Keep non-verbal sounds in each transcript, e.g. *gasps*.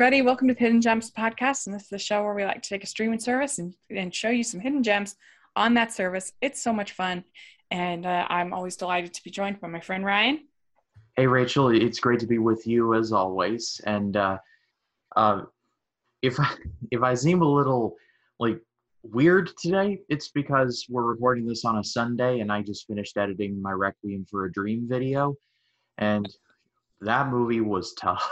everybody. Welcome to the Hidden Gems podcast. And this is the show where we like to take a streaming service and, and show you some hidden gems on that service. It's so much fun. And uh, I'm always delighted to be joined by my friend Ryan. Hey, Rachel. It's great to be with you as always. And uh, uh, if, I, *laughs* if I seem a little like weird today, it's because we're recording this on a Sunday and I just finished editing my Requiem for a Dream video. And that movie was *laughs* tough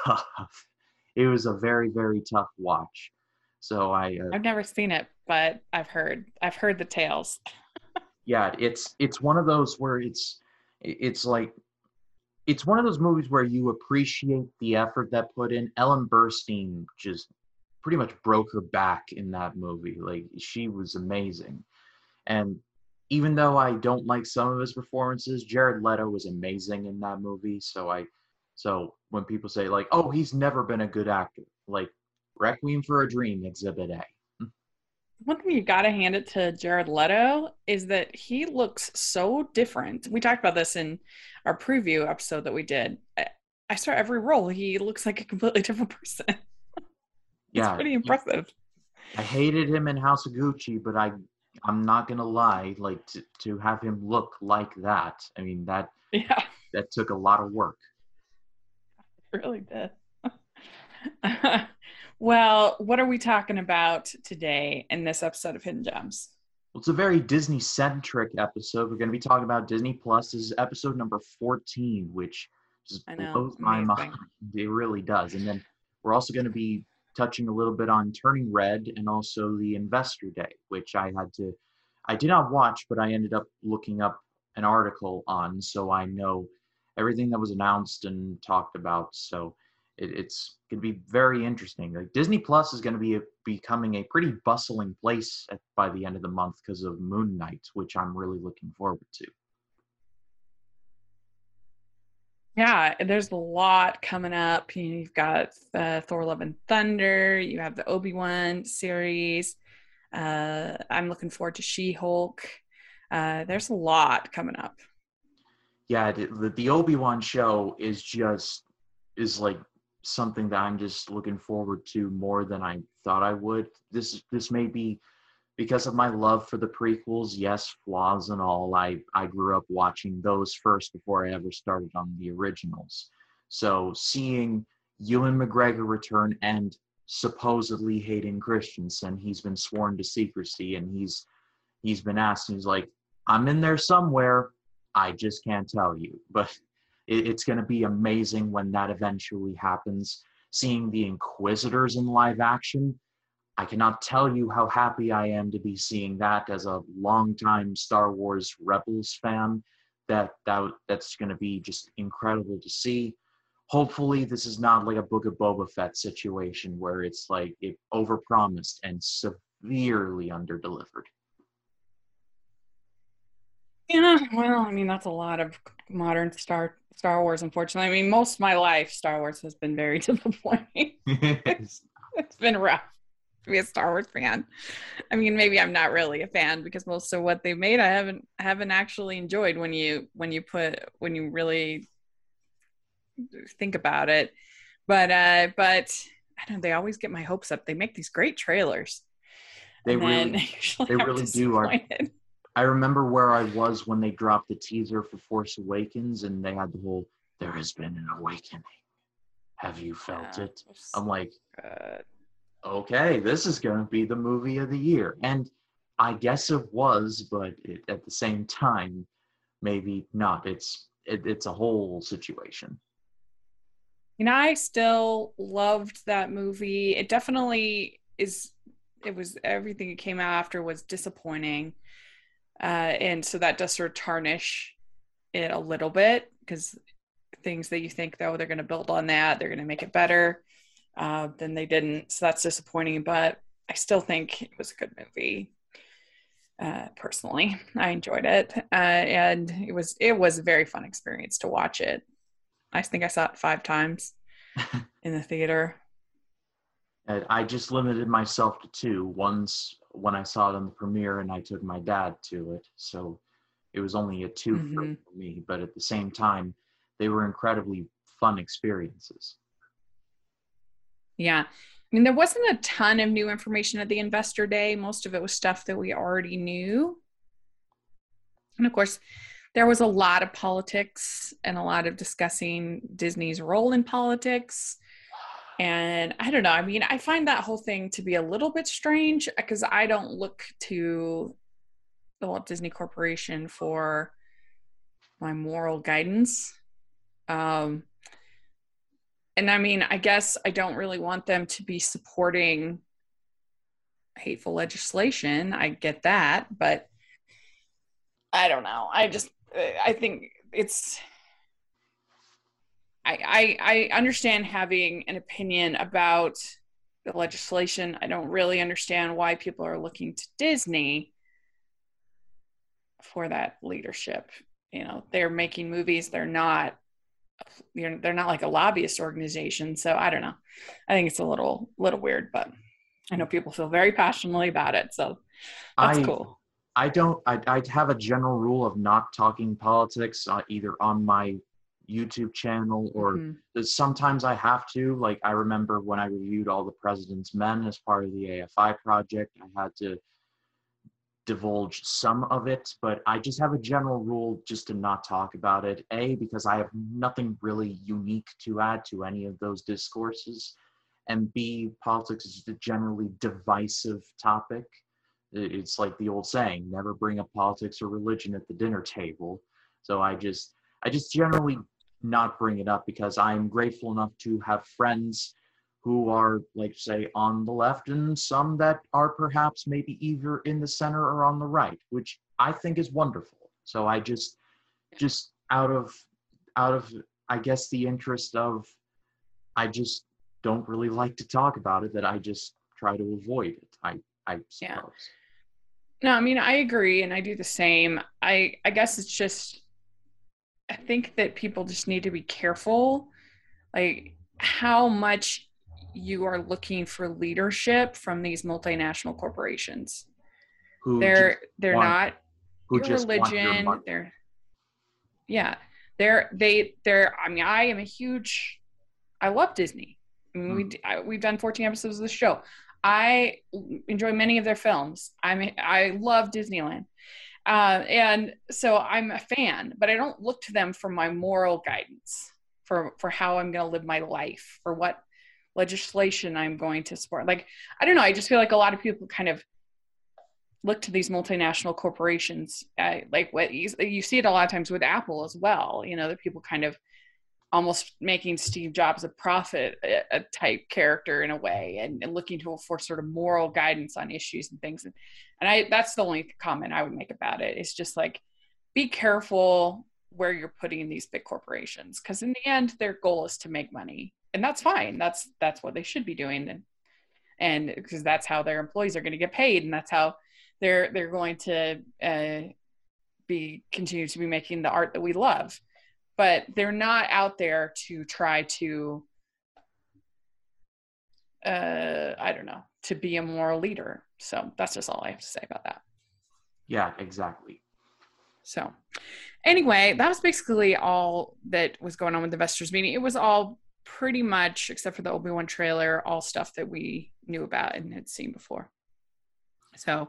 it was a very very tough watch. So I uh, I've never seen it, but I've heard I've heard the tales. *laughs* yeah, it's it's one of those where it's it's like it's one of those movies where you appreciate the effort that put in. Ellen Burstyn just pretty much broke her back in that movie. Like she was amazing. And even though I don't like some of his performances, Jared Leto was amazing in that movie. So I so when people say like, "Oh, he's never been a good actor," like Requiem for a Dream, Exhibit A. Hmm. One thing you gotta hand it to Jared Leto is that he looks so different. We talked about this in our preview episode that we did. I, I saw every role; he looks like a completely *laughs* different person. yeah, pretty impressive. I hated him in House of Gucci, but I, I'm not gonna lie. Like to to have him look like that. I mean that. *laughs* Yeah. That took a lot of work. *laughs* really did. *laughs* well, what are we talking about today in this episode of Hidden Gems? Well, it's a very Disney centric episode. We're going to be talking about Disney Plus. This is episode number 14, which just know, blows my mind. It really does. And then we're also going to be touching a little bit on Turning Red and also the Investor Day, which I had to, I did not watch, but I ended up looking up an article on so I know everything that was announced and talked about. So it, it's going to be very interesting. Like Disney Plus is going to be a, becoming a pretty bustling place at, by the end of the month because of Moon Knight, which I'm really looking forward to. Yeah, there's a lot coming up. You've got uh, Thor: Love and Thunder. You have the Obi Wan series. Uh, I'm looking forward to She Hulk. Uh, there's a lot coming up yeah, the, the Obi Wan show is just is like something that I'm just looking forward to more than I thought I would. This this may be because of my love for the prequels. Yes, flaws and all. I I grew up watching those first before I ever started on the originals. So seeing Ewan McGregor return and supposedly Hayden Christensen, he's been sworn to secrecy and he's he's been asked and he's like, I'm in there somewhere. I just can't tell you. But it, it's going to be amazing when that eventually happens. Seeing the Inquisitors in live action, I cannot tell you how happy I am to be seeing that as a longtime Star Wars Rebels fan. That that that's going to be just incredible to see. Hopefully, this is not like a Book of Boba Fett situation where it's like it overpromised and severely underdelivered. Yeah, well, I mean, that's a lot of modern Star Star Wars. Unfortunately, I mean, most of my life, Star Wars has been very *laughs* disappointing. it's, *laughs* it's been rough to be a Star Wars fan. I mean, maybe I'm not really a fan because most of what they've made, I haven't haven't actually enjoyed. When you when you put when you really think about it, but uh, but I don't. They always get my hopes up. They make these great trailers. They really, *laughs* they really do. Are I remember where I was when they dropped the teaser for Force Awakens and they had the whole there has been an awakening. Have you felt yeah, it? I'm like, okay, this is going to be the movie of the year. And I guess it was, but it, at the same time, maybe not. It's it, it's a whole situation. You know, I still loved that movie. It definitely is. It was everything that came out after was disappointing uh, and so that does sort of tarnish it a little bit because things that you think though they're going to build on that they're going to make it better uh, then they didn't. So that's disappointing but i still think it was a good movie uh, personally. I enjoyed it uh, and it was it was a very fun experience to watch it. I think i saw it five times *laughs* in the theater. I just limited myself to two. Once when I saw it on the premiere, and I took my dad to it, so it was only a 2 mm-hmm. for me. But at the same time, they were incredibly fun experiences. Yeah. I mean, there wasn't a ton of new information at the investor day. Most of it was stuff that we already knew. And of course, there was a lot of politics and a lot of discussing Disney's role in politics. And I don't know. I mean, I find that whole thing to be a little bit strange because I don't look to the Walt Disney Corporation for my moral guidance. Um, and I mean, I guess I don't really want them to be supporting hateful legislation. I get that, but I don't know. I just, I think it's, I, I, I understand having an opinion about the legislation. I don't really understand why people are looking to Disney for that leadership. You know, they're making movies, they're not you know they're not like a lobbyist organization so i don't know i think it's a little little weird but i know people feel very passionately about it so that's I, cool I don't. I, I have a general rule of not talking politics uh, either on my YouTube channel or Mhm. sometimes I have to. Like I remember when I reviewed all the President's Men as part of the AFI project, I had to divulge some of it, but I just have a general rule just to not talk about it. A, because I have nothing really unique to add to any of those discourses. And B, politics is a generally divisive topic. It's like the old saying, never bring up politics or religion at the dinner table. So I just I just generally not bring it up because I'm grateful enough to have friends who are like say on the left and some that are perhaps maybe either in the center or on the right which i think is wonderful. So i just just out of out of i guess the interest of i just don't really like to talk about it that i just try to avoid it i i Yeah. suppose. No i mean i agree and i do the same. I i guess it's just i think that people just need to be careful like how much you are looking for leadership from these multinational corporations. Who they're they're want- not who your just want your religion they're yeah they're they they're i mean i am a huge i love disney. I mean, we Mm. d- I, we've done 14 episodes of the show. I enjoy many of their films. I mean, I love disneyland uh, and so i'm a fan but i don't look to them for my moral guidance for for how i'm going to live my life for what legislation i'm going to support. Like i don't know i just feel like a lot of people kind of look to these multinational corporations uh, like what you, you see it a lot of times with apple as well you know that people kind of almost making steve jobs a prophet a, type character in a way and, and looking to for sort of moral guidance on issues and things. And, and i that's the only comment i would make about it. It's just like be careful where you're putting these big corporations because in the end their goal is to make money. And that's fine. That's that's what they should be doing. And and because that's how their employees are going to get paid. And that's how they're they're going to uh, be continue to be making the art that we love but they're not out there to try to uh i don't know to be a moral leader. So that's just all i have to say about that. Yeah exactly. So anyway that was basically all that was going on with the investors meeting. It was all pretty much except for the obi-wan trailer all stuff that we knew about and had seen before. So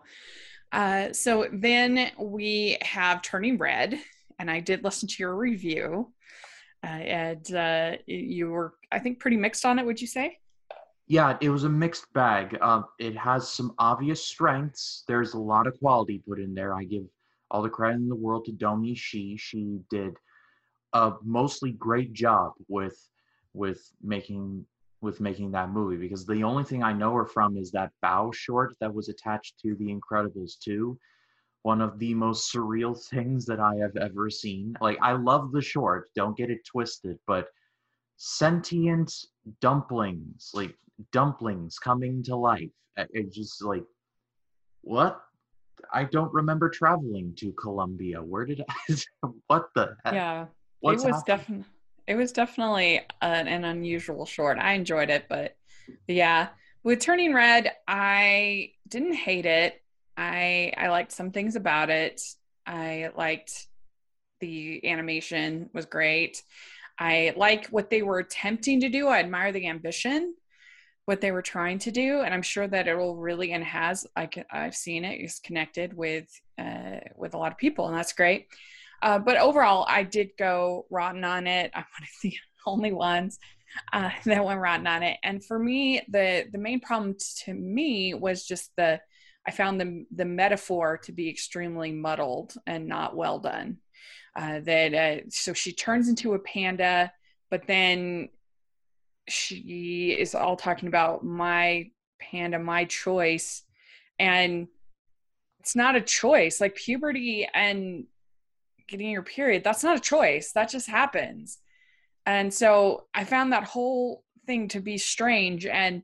uh so then we have turning red and i did listen to your review uh, and uh you were i think pretty mixed on it would you say Yeah, it was a mixed bag. Uh, it has some obvious strengths. There's a lot of quality put in there. I give all the credit in the world to Domee Shi. She did a mostly great job with with making with making that movie because the only thing I know her from is that Bao short that was attached to The Incredibles 2. One of the most surreal things that I have ever seen. Like I love the short, don't get it twisted, but sentient dumplings, like dumplings coming to life. It just like, what? I don't remember traveling to Colombia. Where did I? *laughs* what the heck? yeah What's it was definitely it was definitely an, an unusual short i enjoyed it but yeah with turning red i didn't hate it i i liked some things about it. I liked the animation was great. I like what they were attempting to do. I admire the ambition what they were trying to do and i'm sure that it will really and has I can, i've seen it is connected with uh, with a lot of people and that's great. Uh, but overall i did go rotten on it. *laughs* I'm one of the only ones uh, *laughs* that went rotten on it. And for me the the main problem to me was just the i found the the metaphor to be extremely muddled and not well done uh, that uh, so she turns into a panda but then she is all talking about my panda, my choice. And it's not a choice. Like puberty and getting your period, that's not a choice. That just happens. And so I found that whole thing to be strange. And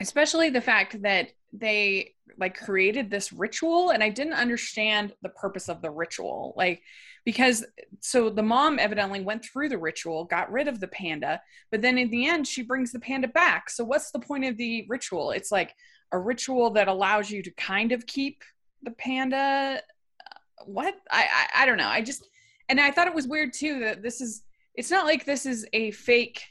especially the fact that they like created this ritual and I didn't understand the purpose of the ritual. Like because so the mom evidently went through the ritual, got rid of the panda, but then in the end she brings the panda back. So what's the point of the ritual? It's like a ritual that allows you to kind of keep the panda uh, what? I I, I don't know. I just and I thought it was weird too that this is it's not like this is a fake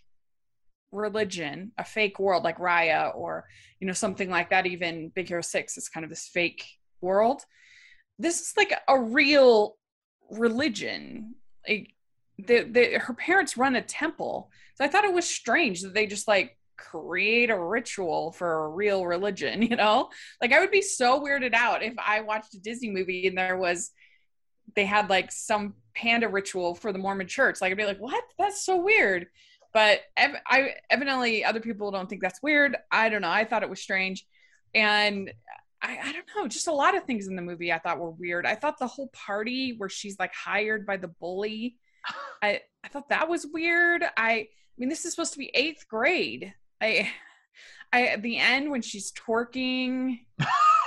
religion, a fake world like Raya or you know something like that. Even Big Hero Six is kind of this fake world. This is like a real religion. Like the, the her parents run a temple, so I thought it was strange that they just like create a ritual for a real religion. *laughs* You know, like I would be so weirded out if I watched a Disney movie and there was they had like some panda ritual for the Mormon church. Like I'd be like, what? That's so weird but ev- I evidently other people don't think that's weird. I don't know. I thought it was strange, and I, I don't know. Just a lot of things in the movie I thought were weird. I thought the whole party where she's like hired by the bully, *laughs* I I thought that was weird. I I mean, this is supposed to be eighth grade. I *laughs* I at the end when she's twerking,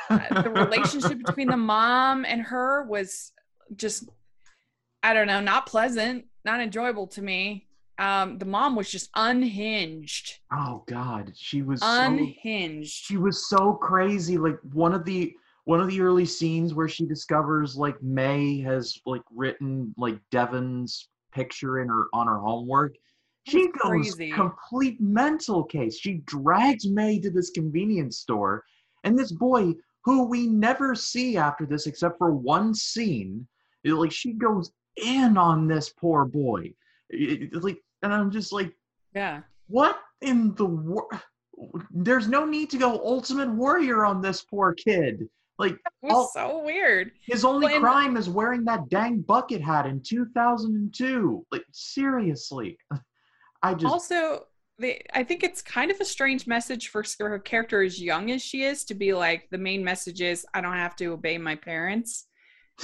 uh, the relationship between the mom and her was just I don't know, not pleasant, not enjoyable to me um, the mom was just unhinged. Oh God, she was unhinged. So, she was so crazy. Like one of the one of the early scenes where she discovers like May has like written like Devon's picture in her on her homework. She goes crazy. complete mental case. She drags May to this convenience store, and this boy who we never see after this except for one scene, like she goes in on this poor boy like and i'm just like yeah. what in the world there's no need to go ultimate warrior on this poor kid. Like all, so weird. his only well, crime is wearing that dang bucket hat in 2002 like seriously. *laughs* I just also they, I think it's kind of a strange message for her character as young as she is to be like the main message is I don't have to obey my parents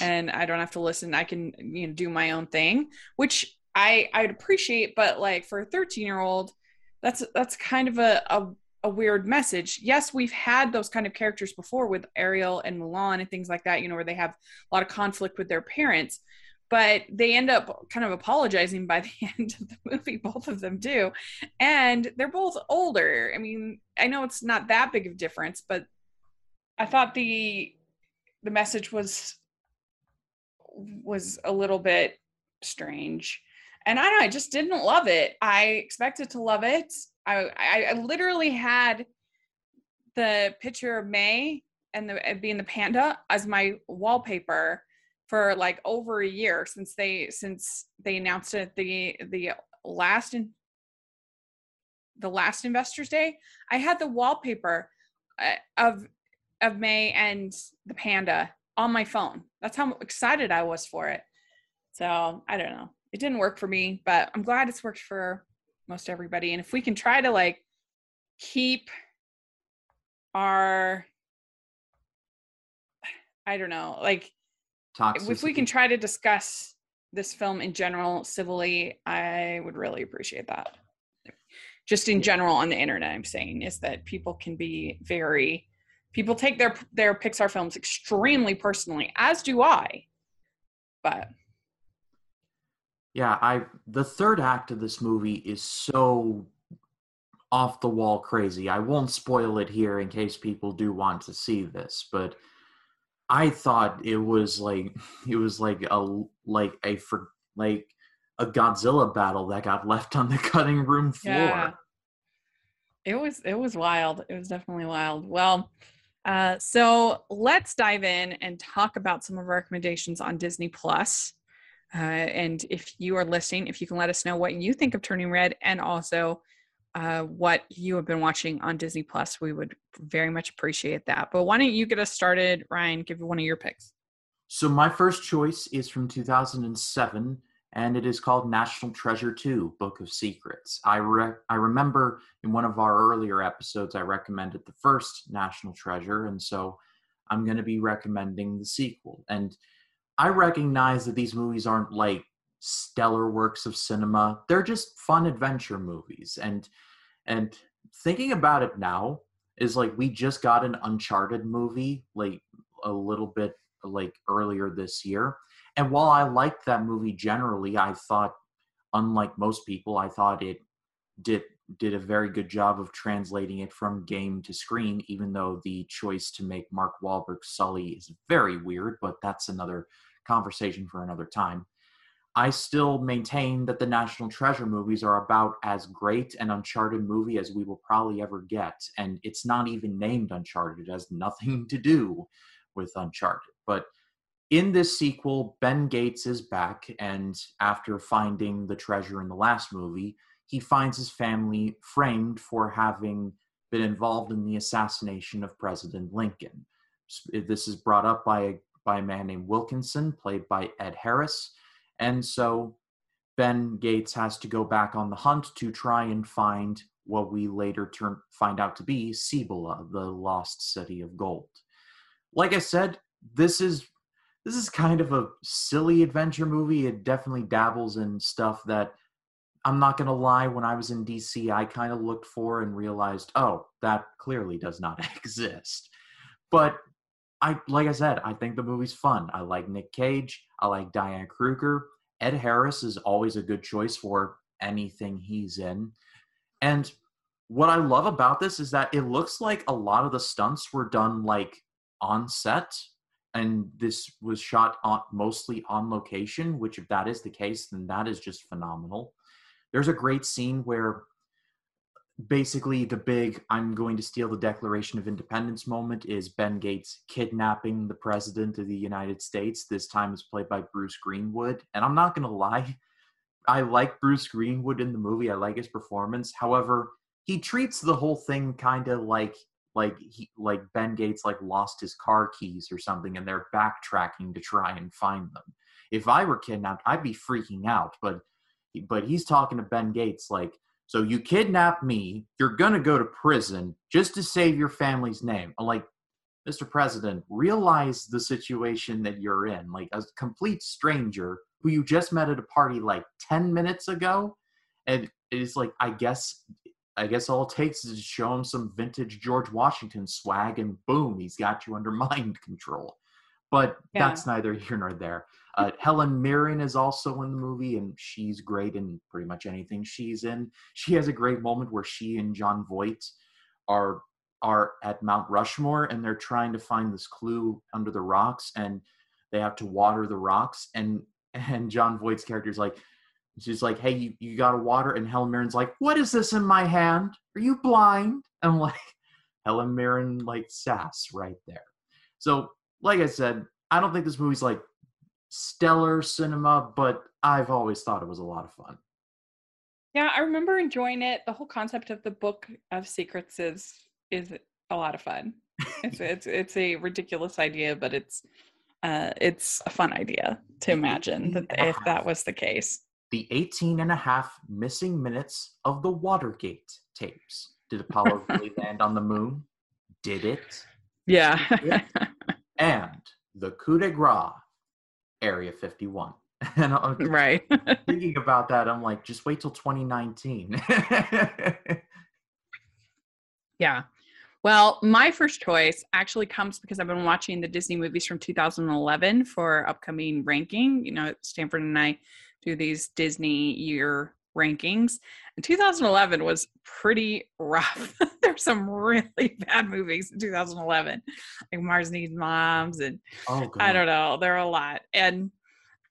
and I don't have to listen. I can you know do my own thing, which I I'd appreciate, but like for a 13 year old, that's that's kind of a, a a weird message. Yes, we've had those kind of characters before with Ariel and Mulan and things like that, you know, where they have a lot of conflict with their parents, but they end up kind of apologizing by *laughs* the end of the movie. Both of them do. And they're both older. I mean, I know it's not that big of difference, but I thought the the message was was a little bit strange and I, don't know, I just didn't love it. I expected to love it. I, I, I literally had the picture of May and the being the panda as my wallpaper for like over a year since they since they announced it the the last in the last investors day i had the wallpaper uh, of of may and the panda on my phone that's how excited i was for it so i don't know it didn't work for me, but I'm glad it's worked for most everybody. And if we can try to like keep our I don't know, like Toxicity. if we can try to discuss this film in general civilly, I would really appreciate that. Just in general on the internet, I'm saying is that people can be very people take their their Pixar films extremely personally, as do I. But yeah, I the third act of this movie is so off the wall crazy. I won't spoil it here in case people do want to see this, but I thought it was like *laughs* it was like a like a for like a Godzilla battle that got left on the *laughs* cutting room floor. Yeah. it was it was wild. It was definitely wild. Well, uh, so let's dive in and talk about some of our recommendations on Disney Plus. Uh, and if you are listening, if you can let us know what you think of Turning Red and also uh, what you have been watching on Disney Plus, we would very much appreciate that. But why don't you get us started, Ryan? Give one of your picks. So my first choice is from 2007 and it is called National Treasure 2 Book of Secrets. I, re- I remember in one of our earlier episodes, I recommended the first National Treasure, and so I'm going to be recommending the sequel. And I recognize that these movies aren't like stellar works of cinema, they're just fun adventure movies. And, and thinking about it now, is like we just got an Uncharted movie like a little bit like earlier this year and while I liked that movie generally, I thought, unlike most people, I thought it did did a very good job of translating it from game to screen. Even though the choice to make Mark Wahlberg Sully is very weird, but that's another conversation for another time. I still maintain that the National Treasure movies are about as great an Uncharted movie as we will probably ever get. And it's not even named Uncharted, it has nothing to do with Uncharted. But in this sequel, Ben Gates is back, and after finding the treasure in the last movie, he finds his family framed for having been involved in the assassination of President Lincoln. This is brought up by a, by a man named Wilkinson, played by Ed Harris, and so Ben Gates has to go back on the hunt to try and find what we later turn, find out to be Cibola, the lost city of gold. Like I said, this is this is kind of a silly adventure movie. It definitely dabbles in stuff that I'm not going to lie, when I was in DC, I kind of looked for and realized, oh, that clearly does not *laughs* exist. But I like I said, I think the movie's fun. I like Nick Cage, I like Diane Kruger. Ed Harris is always a good choice for anything he's in. And what I love about this is that it looks like a lot of the stunts were done like on set and this was shot on mostly on location which if that is the case then that is just phenomenal there's a great scene where basically the big i'm going to steal the declaration of independence moment is ben gates kidnapping the president of the united states. This time is played by bruce greenwood. And i'm not going to lie i like bruce greenwood in the movie. I like his performance. However he treats the whole thing kind of like like he like Ben Gates like lost his car keys or something and they're backtracking to try and find them. If I were kidnapped, I'd be freaking out, but but he's talking to Ben Gates like so you kidnap me, you're going to go to prison just to save your family's name. I'm like Mr. President, realize the situation that you're in. Like a complete stranger who you just met at a party like 10 minutes ago and it's like I guess I guess all it takes is to show him some vintage George Washington swag, and boom, he's got you under *laughs* mind control. But yeah. that's neither here nor there. Uh, Helen Mirren is also in the movie, and she's great in pretty much anything she's in. She has a great moment where she and Jon Voight are are at Mount Rushmore, and they're trying to find this clue under the rocks, and they have to water the rocks, and and Jon Voight's character is like, she's like, "Hey, you, you got a water?" And Helen Mirren's like, "What is this in my hand? Are you blind?" And I'm like, *laughs* Helen Mirren like sass right there. So, like I said, I don't think this movie's like stellar cinema, but I've always thought it was a lot of fun. Yeah, I remember enjoying it. The whole concept of the book of secrets is is a lot of fun. it's *laughs* it's it's a ridiculous idea, but it's uh it's a fun idea to imagine that if that was the case the 18 and a half missing minutes of the Watergate tapes. Did Apollo really *laughs* land on the moon? Did it? Yeah. Did it? *laughs* and the coup de grace, Area 51. *laughs* And I'm right. *laughs* thinking about that, I'm like, just wait till 2019. *laughs* yeah. Well, my first choice actually comes because I've been watching the Disney movies from 2011 for upcoming ranking. You know, Stanford and I do these Disney year rankings. And 2011 was pretty rough. *laughs* There's some really *laughs* bad movies in 2011, like Mars Needs Moms, and oh, I don't know. There are a lot. And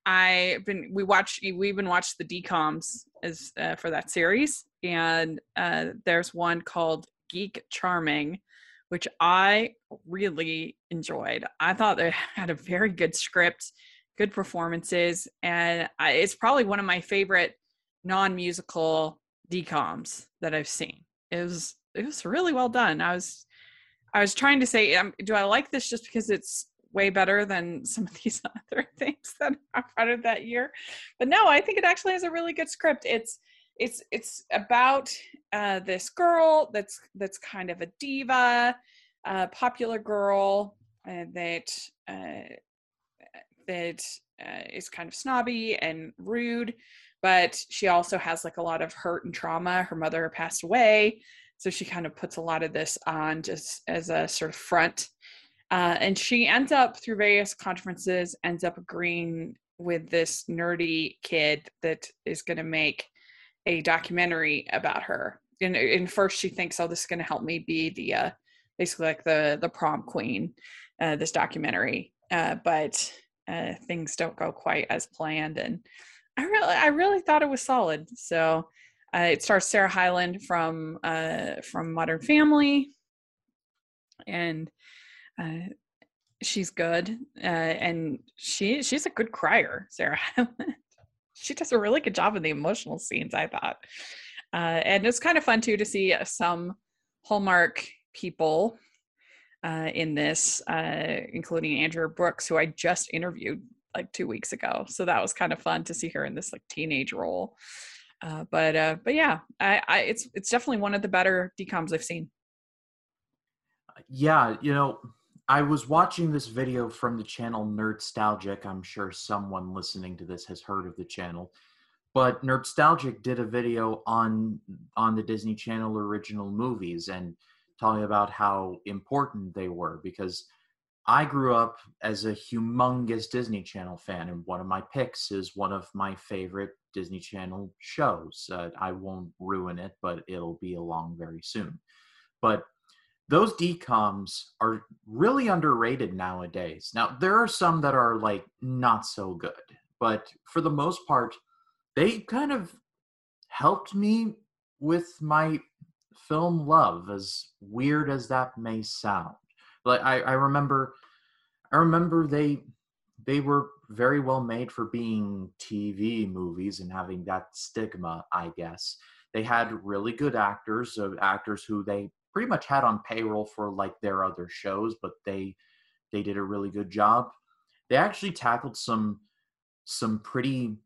I've been we watch we've been watching the DComs as uh, for that series, and uh, there's one called Geek Charming, which I really enjoyed. I thought they *laughs* had a very good script, good performances, and I, it's probably one of my favorite non-musical DComs that I've seen. It was it was really well done. I was I was trying to say, um, do I like this just because it's way better than some of *laughs* these other things that *laughs* I've read that year? But no, I think it actually has a really good script. It's it's it's about uh, this girl that's that's kind of a diva, a popular girl uh, that uh, that uh, is kind of snobby and rude, but she also has like a lot of hurt and trauma. Her mother passed away, so she kind of puts a lot of this on just as a sort of front. Uh, and she ends up through various conferences ends up agreeing with this nerdy kid that is going to make a documentary about her. And, and first she thinks, oh, this is going to help me be the uh, basically like the the prom queen. Uh, this documentary, uh, but uh, things don't go quite as planned, and I really I really thought it was solid. So uh, it stars Sarah Hyland from uh, from Modern Family, and uh, she's good, and she she's a good crier, Sarah Hyland *laughs* she does a really good job in the emotional scenes, I thought. Uh, and it's kind of fun too to see some Hallmark people uh, in this, uh, including Andrea Brooks, who I just interviewed like two weeks ago. So that was kind of fun to see her in this like teenage role. Uh, but uh, but yeah, I, I it's it's definitely one of the better DComs I've seen. Yeah, you know, I was watching this video from the channel Nerdstalgic. I'm sure someone listening to this has heard of the channel. But Nerdstalgic did a video on on the Disney Channel original movies and talking about how important they were because I grew up as a humongous Disney Channel fan, and one of my picks is one of my favorite Disney Channel shows. Uh, I won't ruin it, but it'll be along very soon. But those DComs are really underrated nowadays. Now, there are some that are like not so good, but for the most part, they kind of helped me with my film love, as weird as that may sound. Like I, I remember I remember they they were very well made for being TV movies and having that stigma, I guess. They had really good actors, of actors who they pretty much had on payroll for like their other shows, but they they did a really good job. They actually tackled some some pretty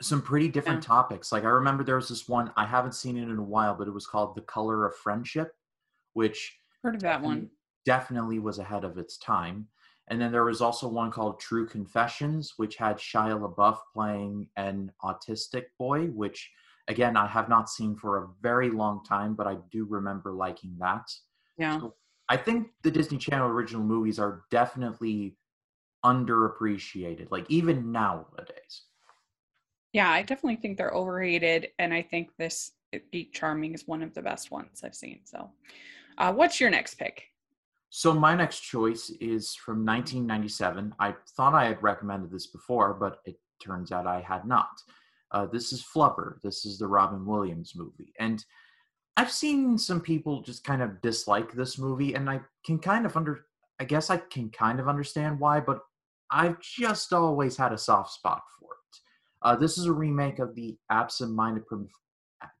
some pretty different yeah. topics. Like I remember there was this one I haven't seen it in a while, but it was called "The Color of Friendship," which heard of that one. Definitely was ahead of its time. And then there was also one called True Confessions, which had Shia LaBeouf playing an autistic boy, which again i have not seen for a very long time but i do remember liking that. Yeah. So i think the disney channel original movies are definitely underappreciated like even nowadays. Yeah i definitely think they're overrated and i think this geek charming is one of the best ones i've seen so uh, what's your next pick so my next choice is from 1997 i thought i had recommended this before but it turns out i had not uh, this is Flubber. This is the Robin Williams movie. And I've seen some people just kind of dislike this movie, and I can kind of under, I guess I can kind of understand why, but I've just always had a soft spot for it. Uh, this is a remake of the absent-minded,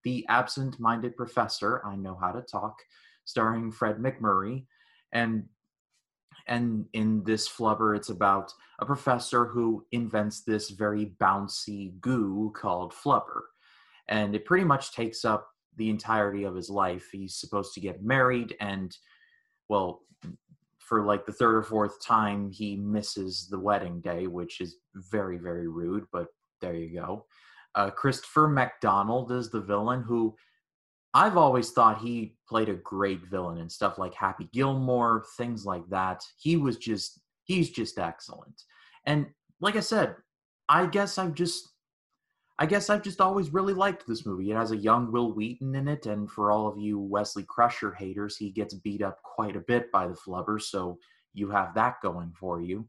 the absent-minded professor. I know how to talk, starring Fred MacMurray, and and in this flubber it's about a professor who invents this very bouncy goo called flubber. And it pretty much takes up the entirety of his life. He's supposed to get married and well for like the third or fourth time he misses the wedding day which is very very rude but there you go. Uh, christopher mcdonald is the villain who I've always thought he played a great villain and stuff like Happy Gilmore, things like that. He was just he's just excellent. And like I said, I guess I've just I guess I've just always really liked this movie. It has a young Wil Wheaton in it, and for all of you Wesley Crusher haters, he gets beat up quite a bit by the flubber, so you have that going for you.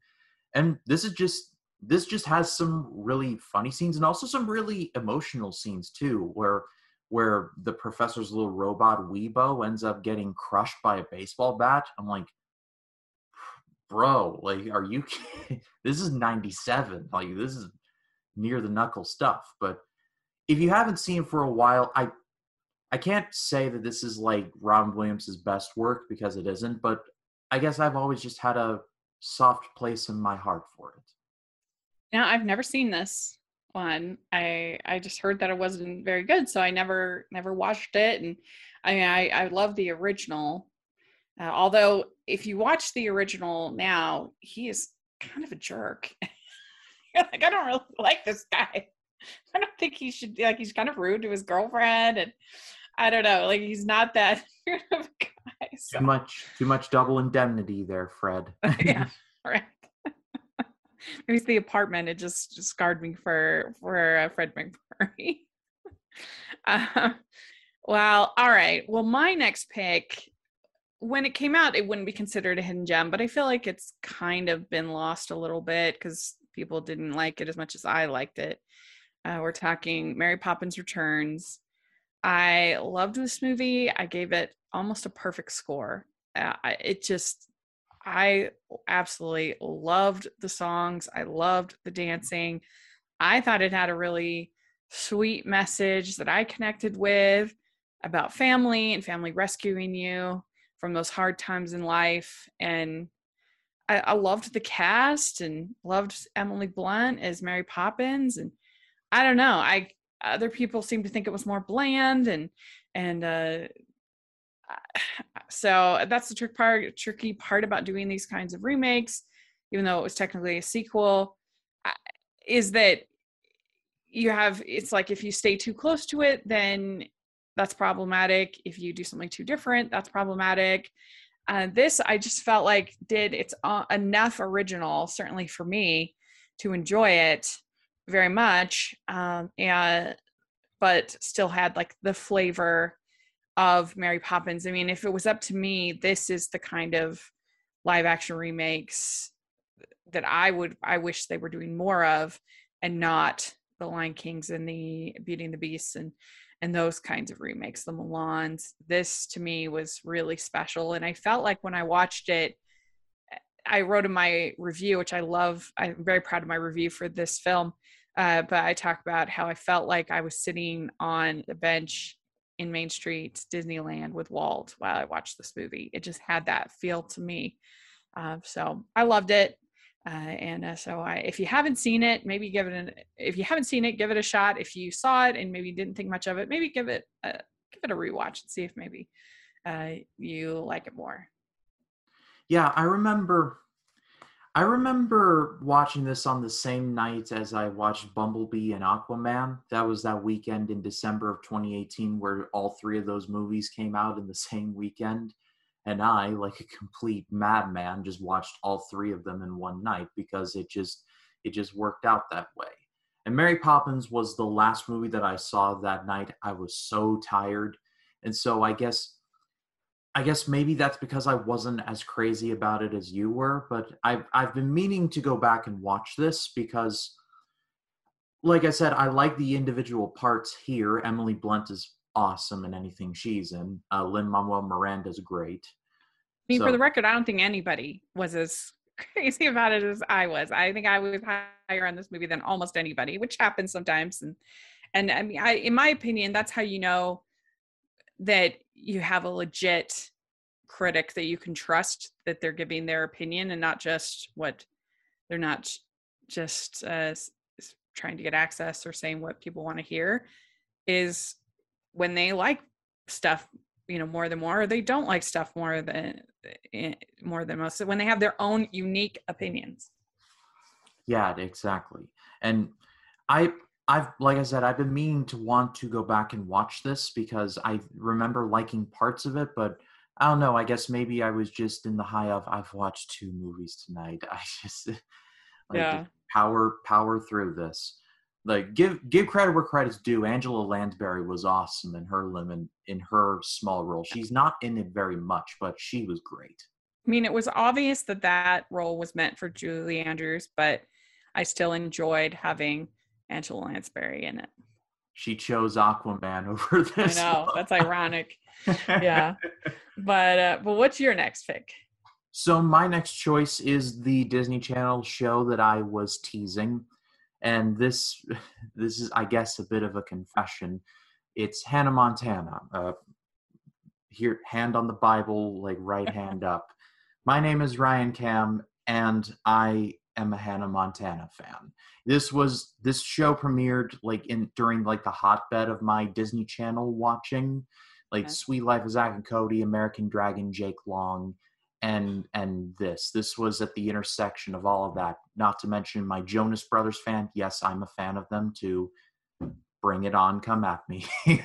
And this is just this just has some really funny scenes and also some really emotional scenes too, where where the professor's little robot Weebo ends up getting crushed by a baseball bat. I'm like, bro, like, are you? Kidding? *laughs* This is '97. Like, this is near the knuckle stuff. But if you haven't seen for a while, I I can't say that this is like Robin Williams' best work because it isn't, but I guess I've always just had a soft place in my heart for it. Now, I've never seen this one. I I just heard that it wasn't very good, so I never never watched it. And I mean, I I love the original. Uh, although, if you watch the original now, he is kind of a jerk. *laughs* like I don't really like this guy. *laughs* I don't think he should like he's kind of rude to his girlfriend and I don't know, like he's not that *laughs* of a guy. So. Too much too much double indemnity there, Fred. yeah, right. *laughs* Maybe it's the apartment. It just, just scarred me for for uh, Fred MacMurray. uh, *laughs* well, all right. Well, my next pick, when it came out, it wouldn't be considered a hidden gem, but I feel like it's kind of been lost a little bit because people didn't like it as much as I liked it. Uh, we're talking Mary Poppins Returns. I loved this movie. I gave it almost a perfect score. Uh, it just, I absolutely loved the songs. I loved the dancing. I thought it had a really sweet message that I connected with about family and family rescuing you from those hard times in life. And I, I loved the cast and loved Emily Blunt as Mary Poppins. And I don't know, I other people seem to think it was more bland and and uh *sighs* so that's the trick part tricky part about doing these kinds of remakes even though it was technically a sequel is that you have it's like if you stay too close to it then that's problematic. If you do something too different that's problematic. Uh, this i just felt like did it's uh, enough original certainly for me to enjoy it very much um, and but still had like the flavor of Mary Poppins. I mean, if it was up to me, this is the kind of live action remakes that I would I wish they were doing more of and not the Lion Kings and the Beauty and the Beasts and and those kinds of remakes, the Mulans. This to me was really special. And I felt like when I watched it, I wrote in my review, which I love, I'm very proud of my review for this film. Uh, but I talk about how I felt like I was sitting on the bench in Main Street, Disneyland with Walt while I watched this movie. It just had that feel to me. Uh, so I loved it. Uh, and uh, so I, if you haven't seen it, maybe give it an, if you haven't seen it, give it a shot. If you saw it and maybe didn't think much of it, maybe give it, a, give it a rewatch and see if maybe uh, you like it more. Yeah, I remember I remember watching this on the same night as I watched Bumblebee and Aquaman. That was that weekend in December of 2018 where all three of those movies came out in the same weekend. And I, like a complete madman, just watched all three of them in one night because it just it just worked out that way. And Mary Poppins was the last movie that I saw that night. I was so tired. And so I guess I guess maybe that's because I wasn't as crazy about it as you were, but I've I've been meaning to go back and watch this because like I said, I like the individual parts here. Emily Blunt is awesome in anything she's in. Uh, Lin Manuel Miranda's great. I mean, so, for the record, I don't think anybody was as *laughs* crazy about it as I was. I think I was higher on this movie than almost anybody, which happens sometimes. And and I mean, I in my opinion, that's how you know that you have a legit critic that you can trust that they're giving their opinion and not just what they're not just uh, trying to get access or saying what people want to hear is when they like stuff you know more than more or they don't like stuff more than eh, more than most when they have their own unique opinions. Yeah exactly. And i I've like I said, I've been meaning to want to go back and watch this because I remember liking parts of it, but I don't know. I guess maybe I was just in the high of I've watched two movies tonight. *laughs* I just like yeah. power power through this. Like give give credit where credit's due. Angela Lansbury was awesome in her lemon in her small role. She's not in it very much, but she was great. I mean, it was obvious that that role was meant for Julie Andrews, but I still enjoyed having Angela Lansbury in it. She chose Aquaman *laughs* over this. I know that's ironic. *laughs* yeah, but uh, but what's your next pick? So my next choice is the Disney Channel show that I was teasing, and this *laughs* this is I guess a bit of a confession. It's Hannah Montana. Uh, here, hand on the Bible, like right hand up. My name is Ryan Cam, and I am a Hannah Montana fan. This was this show premiered like in during like the hotbed of my Disney Channel watching, like okay. Suite Life of Zack and Cody, American Dragon, Jake Long, and and this. This was at the intersection of all of that. Not to mention my Jonas Brothers fan. Yes, I'm a fan of them too. Bring it on, come at me. *laughs*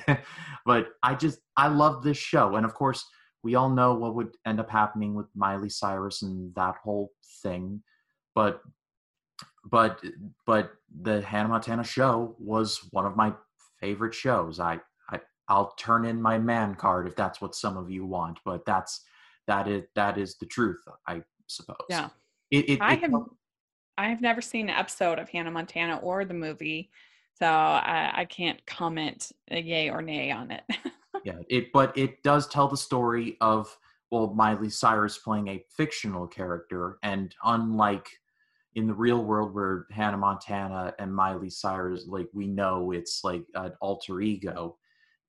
but I just I love this show, and of course we all know what would end up happening with Miley Cyrus and that whole thing but but but the Hannah Montana show was one of my favorite shows. I, I I'll turn in my man card if that's what some of you want, but that's that is that is the truth, I suppose. Yeah. It, it, I it, have I have never seen an episode of Hannah Montana or the movie, so I, I can't comment a yay or nay on it. *laughs* yeah, it but it does tell the story of well Miley Cyrus playing a fictional character, and unlike in the real world where Hannah Montana and Miley Cyrus, like we know it's like an alter ego.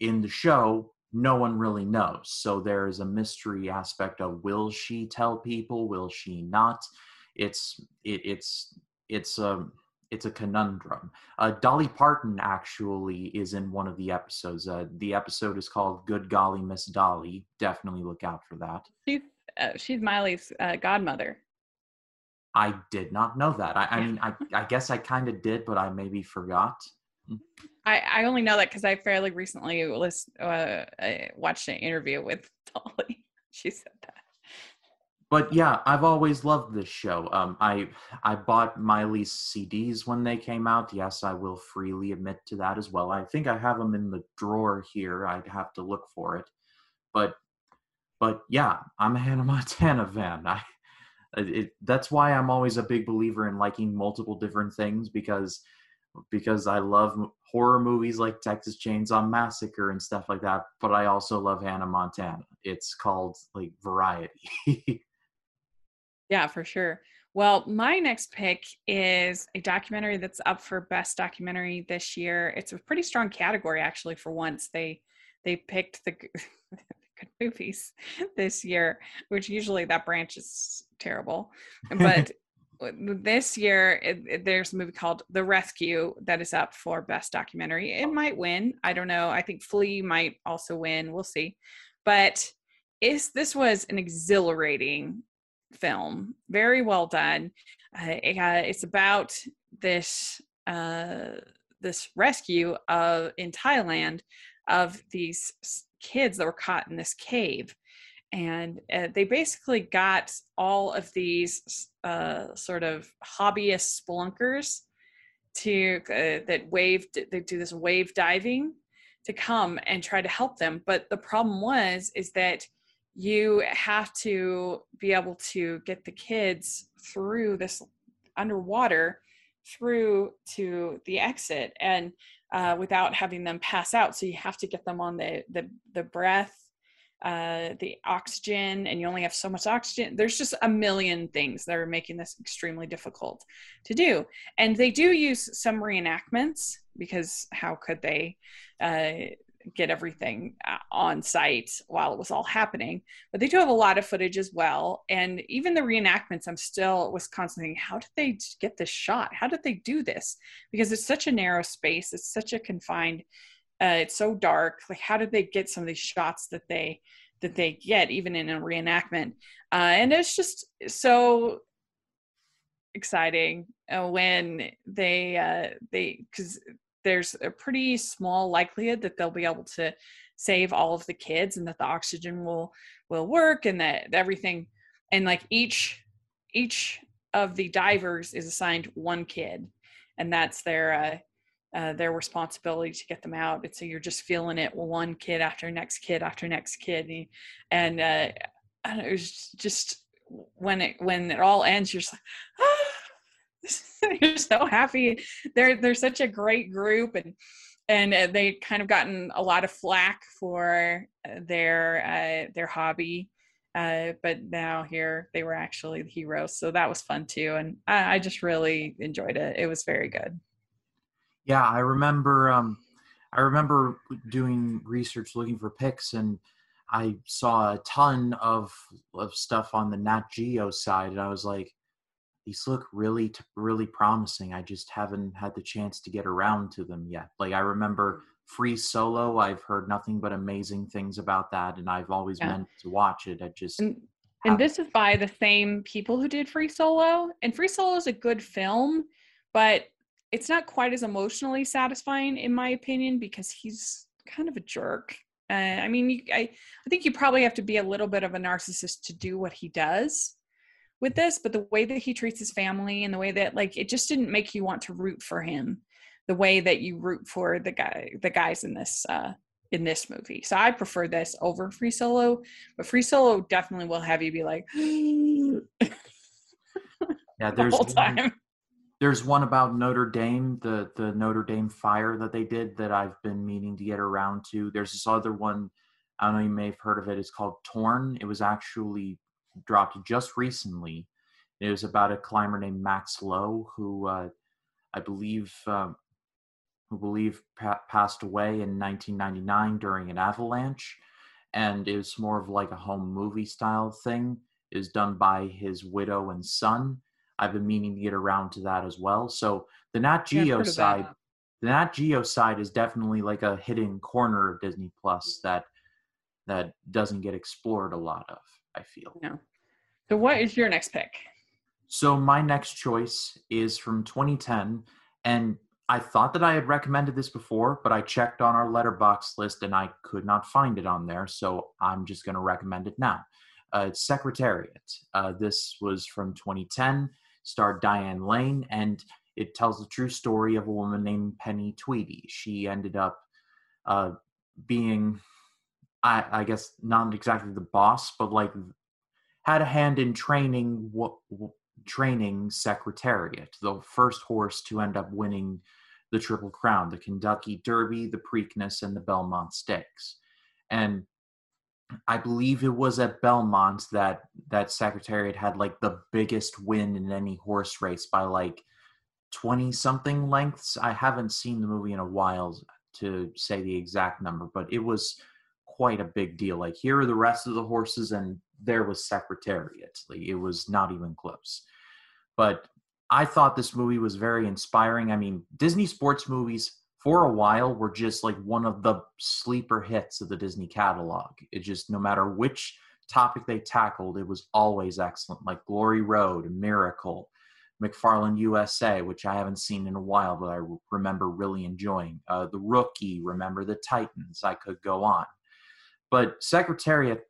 In the show, no one really knows. So there is a mystery aspect of will she tell people? Will she not? It's it, it's it's a it's a conundrum. Uh, Dolly Parton actually is in one of the episodes. Uh, the episode is called "Good Golly, Miss Dolly." Definitely look out for that. She's uh, she's Miley's uh, godmother. I did not know that. I, I mean, I, I guess I kind of did, but I maybe forgot. Hmm. I, I only know that because I fairly recently list, uh, watched an interview with *laughs* Dolly. She said that. But yeah, I've always loved this show. Um, I I bought Miley's CDs when they came out. Yes, I will freely admit to that as well. I think I have them in the drawer here. I'd have to look for it. But but yeah, I'm a Hannah *laughs* Montana fan. I Uh, it, that's why I'm always a big believer in liking multiple different things because because I love horror movies like Texas Chainsaw Massacre and stuff like that, but I also love Hannah Montana. It's called like variety. *laughs* yeah, for sure. Well, my next pick is a documentary that's up for best documentary this year. It's a pretty strong category actually for once. They they picked the *laughs* good *laughs* movies this year, which usually that branch is terrible. But *laughs* this year, it, it, there's a movie called The Rescue that is up for Best Documentary. It might win. I don't know. I think Flee might also win. We'll see. But is this was an exhilarating film, very well done. Uh, it, uh, it's about this uh, this rescue of in Thailand of these kids that were caught in this cave. And uh, they basically got all of these uh, sort of hobbyist spelunkers to uh, that waved they do this cave diving to come and try to help them. But the problem was is that you have to be able to get the kids through this underwater through to the exit. And uh, without having them pass out. So you have to get them on the the, the breath, uh, the oxygen, and you only have so much oxygen. There's just a million things that are making this extremely difficult to do. And they do use some reenactments because how could they? Uh, get everything uh, on site while it was all happening. But they do have a lot of footage as well. And even the reenactments, I'm still was constantly thinking, how did they get this shot? How did they do this? Because it's such a narrow space, it's such a confined, uh, it's so dark. Like, how did they get some of these shots that they that they get even in a reenactment? Uh, and it's just so exciting uh, when they uh, they because there's a pretty small likelihood that they'll be able to save all of the kids and that the oxygen will will work and that everything and like each each of the divers is assigned one kid and that's their uh, uh, their responsibility to get them out. And so you're just feeling it one kid after next kid after next kid, and, uh, it was just when it when it all ends, you're just like, ah, *laughs* they're so happy. They're they're such a great group, and and uh, they kind of gotten a lot of flack for uh, their uh, their hobby. Uh, but now here they were actually the heroes, so that was fun too, and I, I just really enjoyed it. It was very good. Yeah, I remember. Um, I remember doing research looking for pics, and I saw a ton of of stuff on the Nat Geo side, and I was like, these look really really promising. I just haven't had the chance to get around to them yet. Like I remember Free Solo, I've heard nothing but amazing things about that, and I've always yeah. meant to watch it. I just and, and this is by the same people who did Free Solo, and Free Solo is a good film, but it's not quite as emotionally satisfying in my opinion because he's kind of a jerk. Uh, I mean, you, I I think you probably have to be a little bit of a narcissist to do what he does with this, but the way that he treats his family and the way that like it just didn't make you want to root for him the way that you root for the guy the guys in this uh in this movie. So I prefer this over Free Solo, but Free Solo definitely will have you be like *gasps* Yeah, there's the one, there's one about Notre Dame, the the Notre Dame fire that they did that I've been meaning to get around to. There's this other one, I don't know you may have heard of it. It's called Torn. It was actually dropped just recently. It was about a climber named Max Lowe who uh, I believe um, who believe pa- passed away in 1999 during an avalanche, and it was more of like a home movie style thing. It was done by his widow and son. I've been meaning to get around to that as well. So the Nat Geo yeah, side, the Nat Geo side is definitely like a hidden corner of Disney Plus that that doesn't get explored a lot of. I feel. No. So what is your next pick? So my next choice is from 2010, and I thought that I had recommended this before, but I checked on our Letterboxd list and I could not find it on there, so I'm just going to recommend it now. Uh, it's Secretariat. Uh, this was from 2010, starred Diane Lane, and it tells the true story of a woman named Penny Tweedy. She ended up uh, being, I, I, guess, not exactly the boss, but like had a hand in training what training Secretariat, the first horse to end up winning the Triple Crown, the Kentucky Derby, the Preakness, and the Belmont Stakes. And I believe it was at Belmont that that Secretariat had like the biggest win in any horse race by like 20 something lengths. I haven't seen the movie in a while to say the exact number, but it was quite a big deal. Like here are the rest of the horses and there was Secretariat. Like it was not even close. But I thought this movie was very inspiring. I mean, Disney sports movies for a while were just like one of the sleeper hits of the Disney catalog. It just, no matter which topic they tackled, it was always excellent. Like Glory Road, Miracle, McFarland USA, which I haven't seen in a while, but I remember really enjoying. Uh, the Rookie, Remember the Titans. I could go on. But Secretariat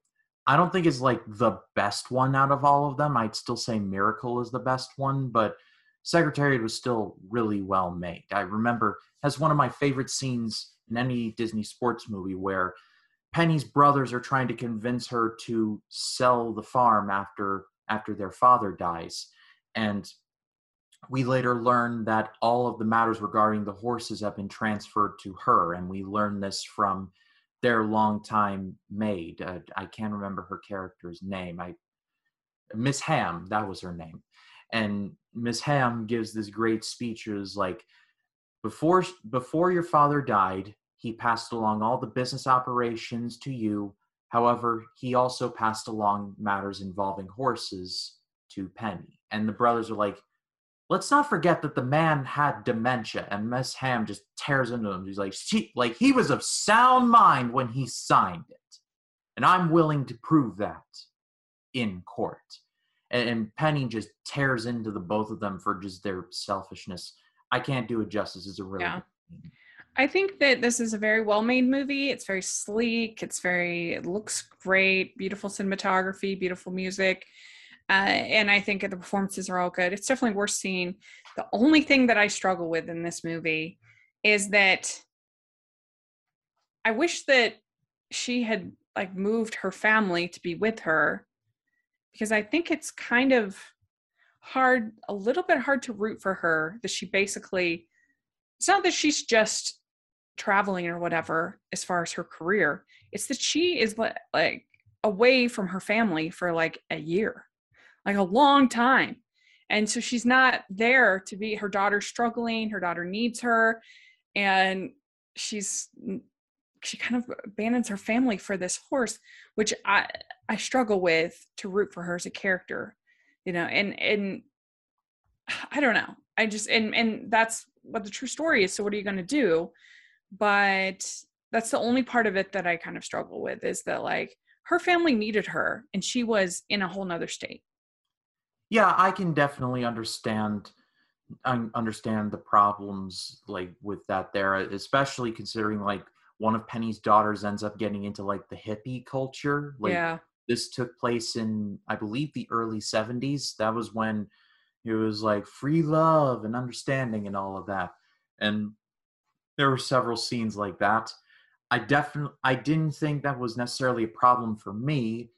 I don't think is like the best one out of all of them. I'd still say Miracle is the best one, but Secretariat was still really well made. I remember has one of my favorite scenes in any Disney sports movie where Penny's brothers are trying to convince her to sell the farm after after their father dies. And we later learn that all of the matters regarding the horses have been transferred to her. And we learn this from their longtime maid. Uh, I can't remember her character's name. I Miss Ham, that was her name. And Miss Ham gives this great speech. It was like, before before your father died, he passed along all the business operations to you. However, he also passed along matters involving horses to Penny. And the brothers are like, let's not forget that the man had dementia and miss ham just tears into him he's like she like he was of sound mind when he signed it and i'm willing to prove that in court and, and penny just tears into the both of them for just their selfishness i can't do it justice is a really yeah. I think that this is a very well made movie. It's very sleek. It's very, it looks great, beautiful cinematography, beautiful music. Uh, and I think the performances are all good. It's definitely worth seeing. The only thing that I struggle with in this movie is that I wish that she had like moved her family to be with her because I think it's kind of hard, a little bit hard to root for her that she basically, it's not that she's just traveling or whatever as far as her career. It's that she is like away from her family for like a year, like a long time. And so she's not there to be her daughter's struggling, her daughter needs her. And she's she kind of abandons her family for this horse, which I I struggle with to root for her as a character, you know, and and *sighs* I don't know. I just and and that's what the true story is. So what are you going to do? But that's the only part of it that I kind of struggle with is that like her family needed her and she was in a whole nother state. Yeah, I can definitely understand understand the problems like with that there, uh, especially considering like one of Penny's daughters ends up getting into like the hippie culture. Like yeah. this took place in I believe the early 70s. That was when it was like free love and understanding and all of that. And there were several scenes like that. I definitely I didn't think that was necessarily a problem for me,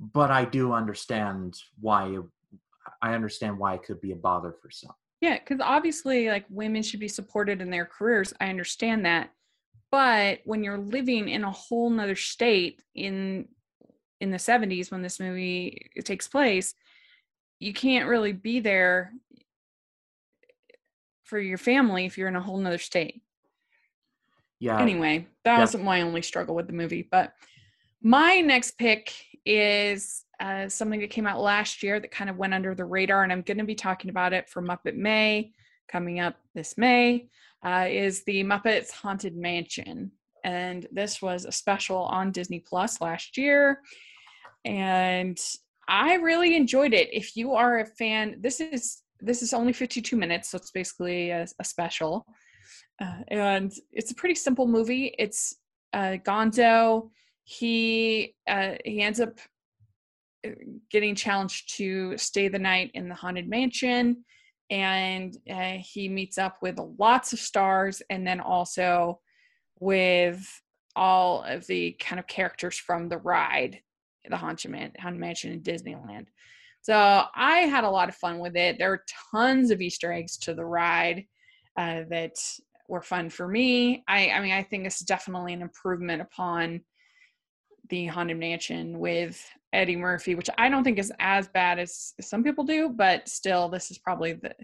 but I do understand why I understand why it could be a bother for some. Yeah, because obviously, like women should be supported in their careers. I understand that, but when you're living in a whole nother state in in the 70s when this movie takes place, you can't really be there for your family if you're in a whole nother state. Yeah. Anyway, that yeah. wasn't my only struggle with the movie, but my next pick is uh, something that came out last year that kind of went under the radar, and I'm going to be talking about it for Muppet May coming up this May. Uh, is the Muppets Haunted Mansion, and this was a special on Disney Plus last year, and I really enjoyed it. If you are a fan, this is this is only 52 minutes, so it's basically a, a special, uh, and it's a pretty simple movie. It's uh, Gonzo. He uh, he ends up getting challenged to stay the night in the haunted mansion. And uh, he meets up with lots of stars and then also with all of the kind of characters from the ride the haunted, Man- haunted mansion in disneyland. So i had a lot of fun with it. There were tons of easter eggs to the ride uh, that were fun for me. I i mean i think it's definitely an improvement upon the haunted mansion with Eddie Murphy, which I don't think is as bad as some people do, but still, this is probably the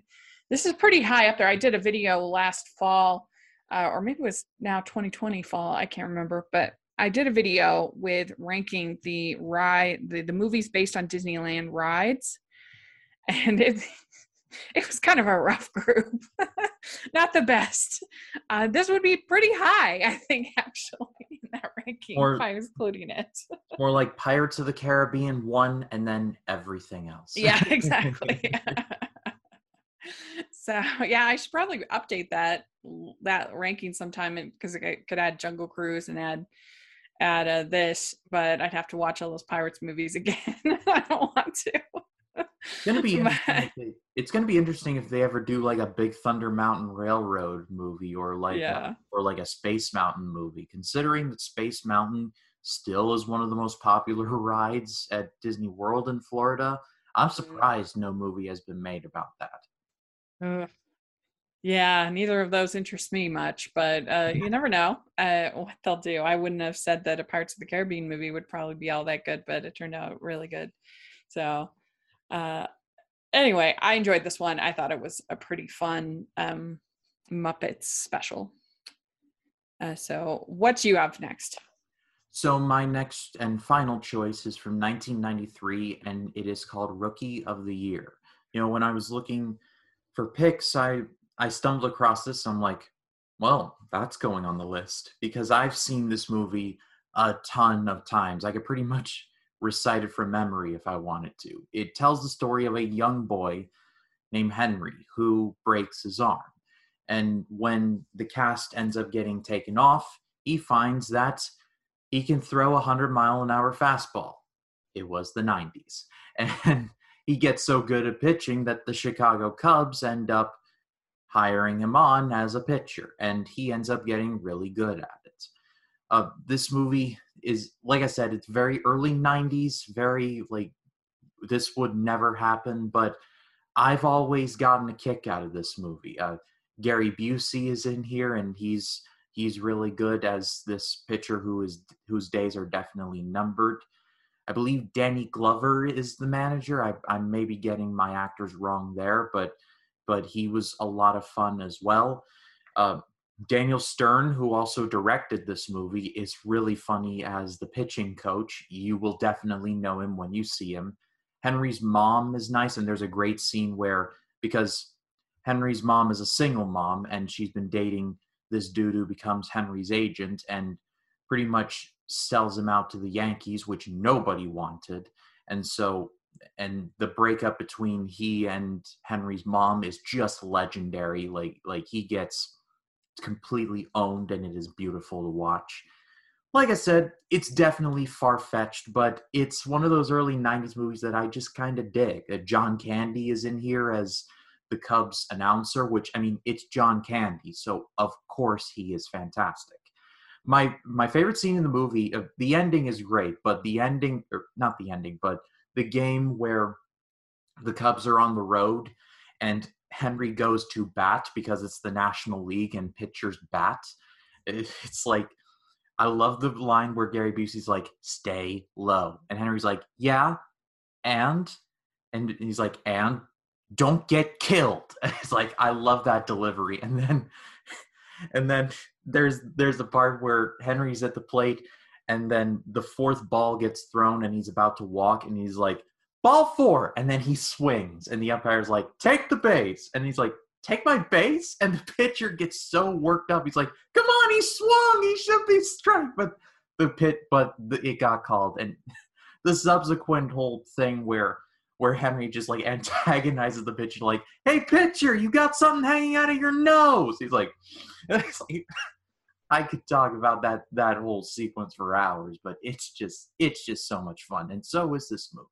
this is pretty high up there. I did a video last fall, uh, or maybe it was now 2020 fall. I can't remember, but I did a video with ranking the ride the, the movies based on Disneyland rides, *laughs* and it *laughs* it was kind of a rough group, *laughs* not the best. Uh, this would be pretty high, I think, *laughs* actually, in that ranking or, if I was including it. more like Pirates of the Caribbean one, and then everything else. Yeah, exactly. so yeah, I should probably update that that ranking sometime because I could add Jungle Cruise and add add uh, this, but I'd have to watch all those pirates movies again. I don't want to. It's gonna be *laughs* they, it's gonna be interesting if they ever do like a Big Thunder Mountain Railroad movie or like yeah. a, or like a Space Mountain movie. Considering that Space Mountain still is one of the most popular *laughs* rides at Disney World in Florida, I'm mm. surprised no movie has been made about that. Uh, yeah, neither of those interest me much, but uh, *laughs* you never know uh, what they'll do. I wouldn't have said that a Pirates of the Caribbean movie would probably be all that good, but it turned out really good. So uh, anyway, I enjoyed this one. I thought it was a pretty fun um, Muppets special. Uh, so, what do you have next? So, my next and final choice is from 1993, and it is called Rookie of the Year. You know, when I was looking for picks, I I stumbled across this. I'm like, well, that's going on the list because I've seen this movie a ton of times. I could pretty much recite it from memory if I wanted to. It tells the story of a young boy named Henry who breaks his arm. And when the cast ends up getting taken off, he finds that he can throw a 100 mile an hour fastball. It was the 90s. *laughs* And he gets so good at pitching that the Chicago Cubs end up hiring him on as a pitcher. And he ends up getting really good at it. Uh, this movie is like I said, it's very early '90s, very like this would never happen, but I've always gotten a kick out of this movie. Uh, Gary Busey is in here, and he's he's really good as this pitcher who is whose days are definitely numbered. I believe Danny Glover is the manager. I, I may be getting my actors wrong there, but but he was a lot of fun as well. Uh, Daniel Stern, who also directed this movie, is really funny as the pitching coach. You will definitely know him when you see him. Henry's mom is nice, and there's a great scene where because Henry's mom is a single mom and she's been dating this dude who becomes Henry's agent and pretty much sells him out to the Yankees, which nobody wanted. And so, and the breakup between he and Henry's mom is just legendary. Like, like he gets completely owned, and it is beautiful to watch. Like I said, it's definitely far fetched, but it's one of those early '90s movies that I just kind of dig. Uh, John Candy is in here as the Cubs announcer, which I mean, it's John Candy, so of course he is fantastic. My my favorite scene in the movie, uh, the ending is great, but the ending, or not the ending, but the game where the Cubs are on the road and Henry goes to bat because it's the National League and pitchers bat. *laughs* It's like I love the line where Gary Busey's like, "Stay low," and Henry's like, "Yeah," and and he's like, "And don't get killed. *laughs* It's like I love that delivery. And then *laughs* and then there's there's the part where Henry's at the plate and then the fourth ball gets thrown and he's about to walk and he's like ball four and then he swings and the umpire's like take the base and he's like take my base and the *laughs* pitcher gets so worked up he's like come on he swung he should be struck but the pit but the, it got called and *laughs* the subsequent whole thing where where Henry just like *laughs* antagonizes the pitcher, like, "Hey, pitcher, you got something hanging out of your nose." He's like, like I could talk about that that whole sequence for hours, but it's just it's just so much fun, and so is this movie.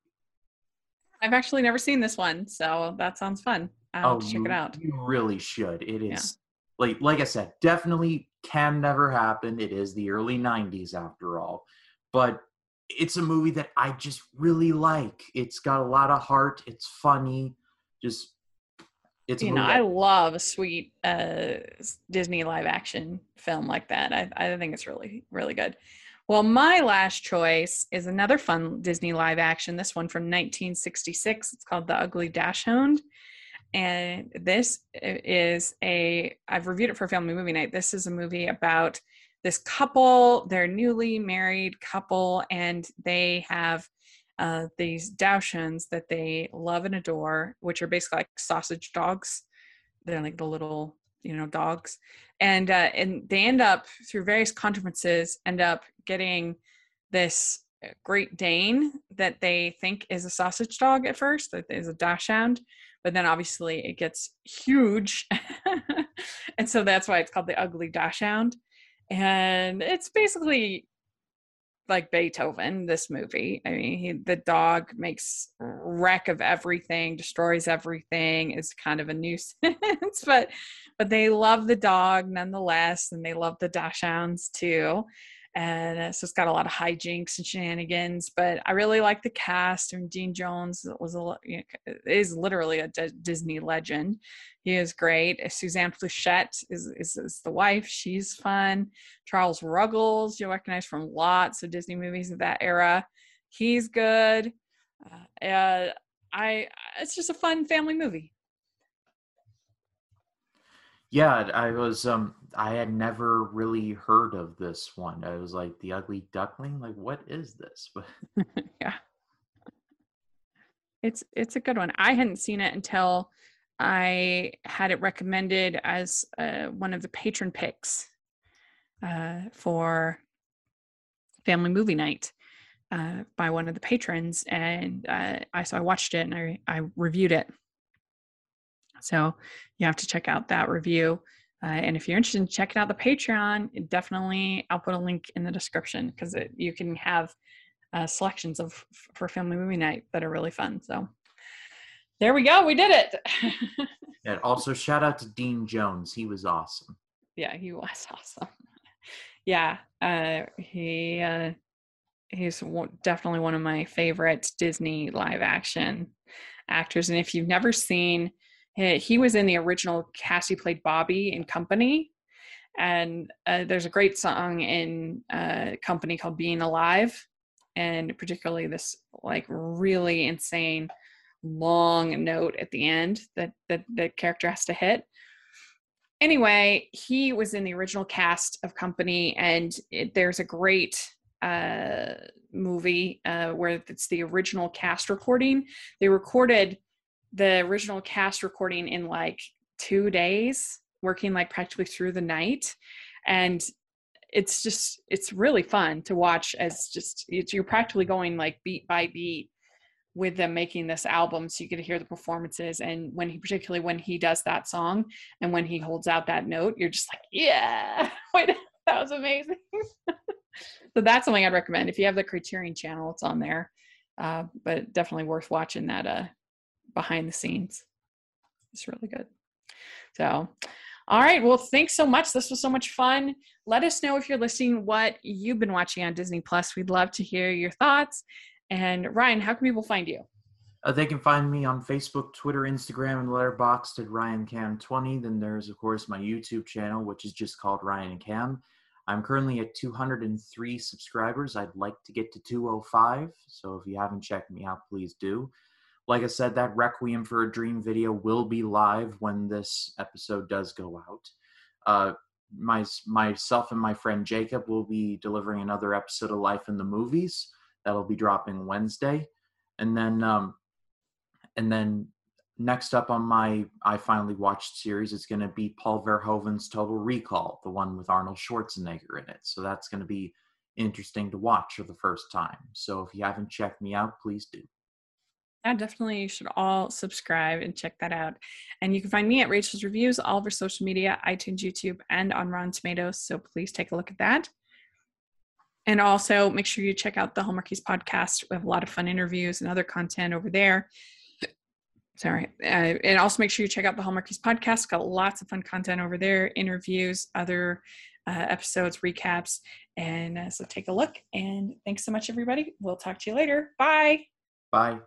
I've actually never seen this one, so that sounds fun. I'll oh, check you, it out. You really should. It is yeah. like like I said, definitely can never happen. It is the early '90s after all, but it's a movie that I just really like. It's got a lot of heart. It's funny. Just it's you know I love a sweet uh, Disney live action film like that. I I think it's really really good. Well, my last choice is another fun Disney live action. This one from 1966. It's called The Ugly Dachshund. And this is a, I've reviewed it for Family Movie Night. This is a movie about this couple, they're newly married couple, and they have uh, these Dachshunds that they love and adore, which are basically like sausage dogs. They're like the little, you know, dogs, and uh, and they end up through various conferences end up getting this Great Dane that they think is a sausage dog at first, that is a Dachshund, but then obviously it gets huge, *laughs* and so that's why it's called the Ugly Dachshund and it's basically like Beethoven, this movie. I mean, he, the dog makes wreck of everything, destroys everything, is kind of a nuisance, *laughs* but but they love the dog nonetheless, and they love the dachshunds too and uh, so it's got a lot of hijinks and shenanigans. But I really like the cast. And Dean Jones was a you know, is literally a D- Disney legend. He is great. Suzanne Pleshette is, is, is the wife. She's fun. Charles Ruggles, you recognize from lots of Disney movies of that era. He's good. Uh, uh, I it's just a fun family movie. Yeah, I was um I had never really heard of this one. I was like the ugly duckling, like what is this? *laughs* *laughs* yeah. It's it's a good one. I hadn't seen it until I had it recommended as uh, one of the patron picks uh, for family movie night uh, by one of the patrons, and uh, I so I watched it and I I reviewed it so you have to check out that review. Uh, and if you're interested in checking out the Patreon, definitely I'll put a link in the description because you can have uh, selections of for family movie night that are really fun. So there we go, we did it. *laughs* and also shout out to Dean Jones, he was awesome. Yeah, he was *laughs* awesome. yeah, uh, he uh, he's definitely one of my favorite Disney live action actors. And if you've never seen, he was in the original cast. He played Bobby in Company, and uh, there's a great song in uh, Company called "Being Alive," and particularly this like really insane long note at the end that that the character has to hit anyway, he was in the original cast of Company, and it, there's a great uh, movie uh, where it's the original cast recording. They recorded the original cast recording in like two days, working like practically through the night, and it's just it's really fun to watch as just you're practically going like beat by beat with them making this album so you get to hear the performances. And when he particularly when he does that song and when he holds out that note you're just like yeah *laughs* Wait, that was amazing. *laughs* So that's something i'd recommend if you have the criterion channel it's on there. Uh, but definitely worth watching that uh, behind the scenes it's really good so all right well thanks so much this was so much fun let us know if you're listening what you've been watching on disney plus we'd love to hear your thoughts and Ryan, how can people find you? Uh, they can find me on Facebook, Twitter, Instagram, and Letterboxd at Ryan Cam 20 Then there's, of course, my YouTube channel, which is just called Ryan Cam. I'm currently at 203 subscribers. I'd like to get to 205. So if you haven't checked me out, please do. Like I said, that Requiem for a Dream video will be live when this episode does go out. Uh, my myself and my friend Jacob will be delivering another episode of Life in the Movies that'll be dropping Wednesday, and then um, and then next up on my I finally watched series is going to be Paul Verhoeven's Total Recall, the one with Arnold Schwarzenegger in it. So that's going to be interesting to watch for the first time. So if you haven't checked me out, please do. Yeah, definitely you should all subscribe and check that out. And you can find me at Rachel's Reviews, all over social media, iTunes, YouTube, and on Rotten Tomatoes. So please take a look at that. And also make sure you check out the Hallmarkies podcast. We have a lot of fun interviews and other content over there. Sorry. Uh, and also make sure you check out the Hallmarkies podcast. Got lots of fun content over there, interviews, other uh, episodes, recaps. And uh, so take a look. And thanks so much, everybody. We'll talk to you later. Bye. Bye.